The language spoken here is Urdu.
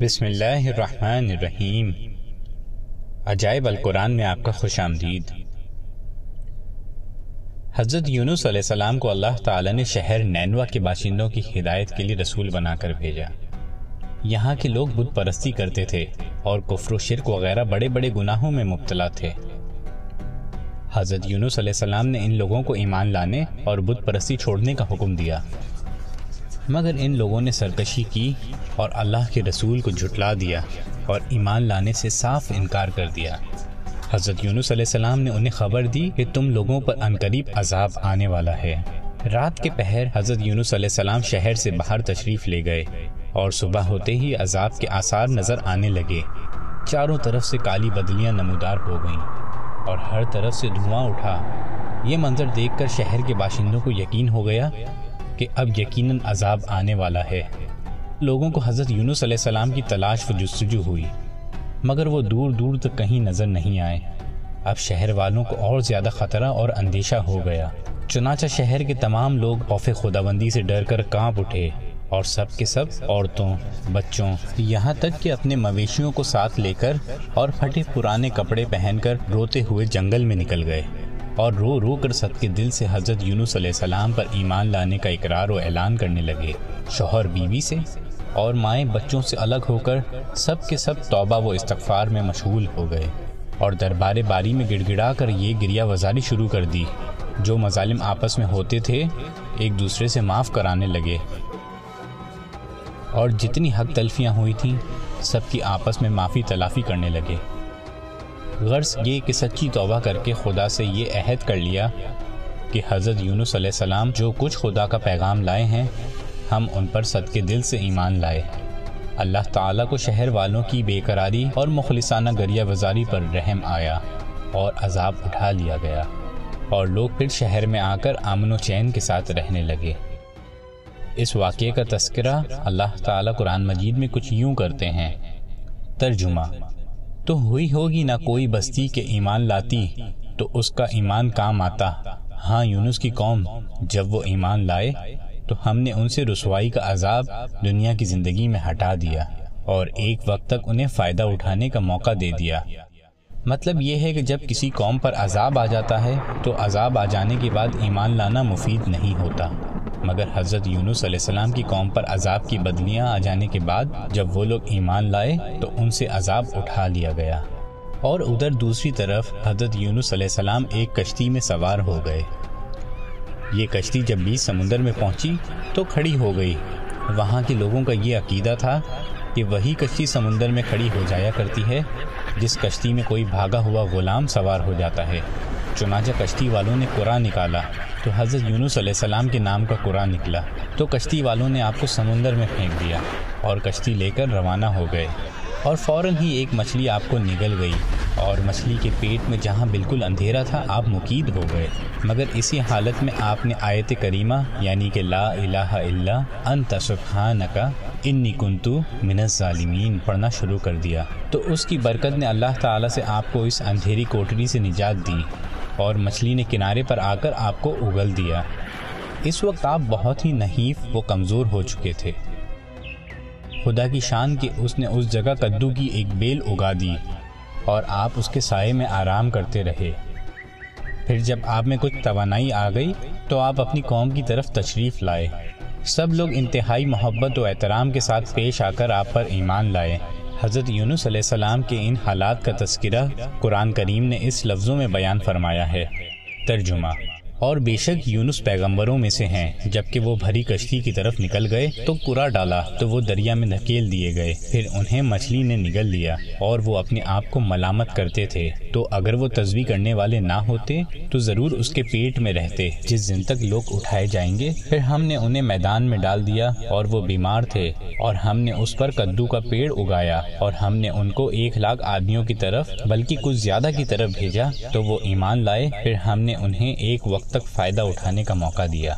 بسم اللہ الرحمن الرحیم۔ عجائب القرآن میں آپ کا خوش آمدید۔ حضرت یونس علیہ السلام کو اللہ تعالی نے شہر نینوا کے باشندوں کی ہدایت کے لیے رسول بنا کر بھیجا۔ یہاں کے لوگ بت پرستی کرتے تھے اور کفر و شرک وغیرہ بڑے بڑے گناہوں میں مبتلا تھے۔ حضرت یونس علیہ السلام نے ان لوگوں کو ایمان لانے اور بت پرستی چھوڑنے کا حکم دیا۔ مگر ان لوگوں نے سرکشی کی اور اللہ کے رسول کو جھٹلا دیا اور ایمان لانے سے صاف انکار کر دیا۔ حضرت یونس علیہ السلام نے انہیں خبر دی کہ تم لوگوں پر انقریب عذاب آنے والا ہے۔ رات کے پہر حضرت یونس علیہ السلام شہر سے باہر تشریف لے گئے اور صبح ہوتے ہی عذاب کے آثار نظر آنے لگے۔ چاروں طرف سے کالی بدلیاں نمودار ہو گئیں اور ہر طرف سے دھواں اٹھا۔ یہ منظر دیکھ کر شہر کے باشندوں کو یقین ہو گیا کہ اب یقیناً عذاب آنے والا ہے۔ لوگوں کو حضرت یونس علیہ السلام کی تلاش و جستجو ہوئی، مگر وہ دور دور تک کہیں نظر نہیں آئے۔ اب شہر والوں کو اور زیادہ خطرہ اور اندیشہ ہو گیا۔ چنانچہ شہر کے تمام لوگ خوف خداوندی سے ڈر کر کانپ اٹھے اور سب کے سب عورتوں، بچوں، یہاں تک کہ اپنے مویشیوں کو ساتھ لے کر اور پھٹے پرانے کپڑے پہن کر روتے ہوئے جنگل میں نکل گئے۔ اور رو رو کر صد کے دل سے حضرت یونس علیہ السلام پر ایمان لانے کا اقرار و اعلان کرنے لگے۔ شوہر بیوی سے اور مائیں بچوں سے الگ ہو کر سب کے سب توبہ و استغفار میں مشغول ہو گئے اور دربار باری میں گڑ گڑا کر یہ گریا وزاری شروع کر دی۔ جو مظالم آپس میں ہوتے تھے، ایک دوسرے سے معاف کرانے لگے۔ اور جتنی حق تلفیاں ہوئی تھیں، سب کی آپس میں معافی تلافی کرنے لگے۔ غرض یہ کہ سچی توبہ کر کے خدا سے یہ عہد کر لیا کہ حضرت یونس علیہ السلام جو کچھ خدا کا پیغام لائے ہیں، ہم ان پر صد کے دل سے ایمان لائے۔ اللہ تعالیٰ کو شہر والوں کی بے قراری اور مخلصانہ گریہ وزاری پر رحم آیا اور عذاب اٹھا لیا گیا۔ اور لوگ پھر شہر میں آ کر امن و چین کے ساتھ رہنے لگے۔ اس واقعے کا تذکرہ اللہ تعالیٰ قرآن مجید میں کچھ یوں کرتے ہیں۔ ترجمہ تو ہوئی ہوگی نہ کوئی بستی کے ایمان لاتی تو اس کا ایمان کام آتا۔ ہاں یونس کی قوم جب وہ ایمان لائے تو ہم نے ان سے رسوائی کا عذاب دنیا کی زندگی میں ہٹا دیا اور ایک وقت تک انہیں فائدہ اٹھانے کا موقع دے دیا۔ مطلب یہ ہے کہ جب کسی قوم پر عذاب آ جاتا ہے تو عذاب آ جانے کے بعد ایمان لانا مفید نہیں ہوتا۔ مگر حضرت یونس علیہ السلام کی قوم پر عذاب کی بدلیاں آ جانے کے بعد جب وہ لوگ ایمان لائے تو ان سے عذاب اٹھا لیا گیا۔ اور ادھر دوسری طرف حضرت یونس علیہ السلام ایک کشتی میں سوار ہو گئے۔ یہ کشتی جب بیچ سمندر میں پہنچی تو کھڑی ہو گئی۔ وہاں کے لوگوں کا یہ عقیدہ تھا کہ وہی کشتی سمندر میں کھڑی ہو جایا کرتی ہے، جس کشتی میں کوئی بھاگا ہوا غلام سوار ہو جاتا ہے۔ چنانچہ کشتی والوں نے قرآن نکالا۔ تو حضرت یونس علیہ السلام کے نام کا قرآن نکلا تو کشتی والوں نے آپ کو سمندر میں پھینک دیا اور کشتی لے کر روانہ ہو گئے اور فوراً ہی ایک مچھلی آپ کو نگل گئی اور مچھلی کے پیٹ میں جہاں بالکل اندھیرا تھا، آپ مقید ہو گئے۔ مگر اسی حالت میں آپ نے آیت کریمہ یعنی کہ لا الہ الا انت سبحانکا انی کنتو من الظالمین پڑھنا شروع کر دیا۔ تو اس کی برکت نے اللہ تعالیٰ سے آپ کو اس اندھیری کوٹری سے نجات دی۔ اور مچھلی نے کنارے پر آ کر آپ کو اگل دیا۔ اس وقت آپ بہت ہی نحیف و کمزور ہو چکے تھے۔ خدا کی شان کہ اس نے اس جگہ کدو کی ایک بیل اگا دی اور آپ اس کے سائے میں آرام کرتے رہے۔ پھر جب آپ میں کچھ توانائی آ گئی تو آپ اپنی قوم کی طرف تشریف لائے۔ سب لوگ انتہائی محبت و احترام کے ساتھ پیش آ کر آپ پر ایمان لائے۔ حضرت یونس علیہ السلام کے ان حالات کا تذکرہ قرآن کریم نے اس لفظوں میں بیان فرمایا ہے۔ ترجمہ اور بے شک یونس پیغمبروں میں سے ہیں۔ جبکہ وہ بھری کشتی کی طرف نکل گئے تو کرا ڈالا تو وہ دریا میں دھکیل دیے گئے۔ پھر انہیں مچھلی نے نگل لیا اور وہ اپنے آپ کو ملامت کرتے تھے۔ تو اگر وہ تصویر کرنے والے نہ ہوتے تو ضرور اس کے پیٹ میں رہتے۔ جس دن تک لوگ اٹھائے جائیں گے، پھر ہم نے انہیں میدان میں ڈال دیا اور وہ بیمار تھے۔ اور ہم نے اس پر کدو کا پیڑ اگایا اور ہم نے ان کو ایک لاکھ آدمیوں کی طرف، بلکہ کچھ زیادہ کی طرف بھیجا تو وہ ایمان لائے۔ پھر ہم نے انہیں ایک وقت تک فائدہ اٹھانے کا موقع دیا۔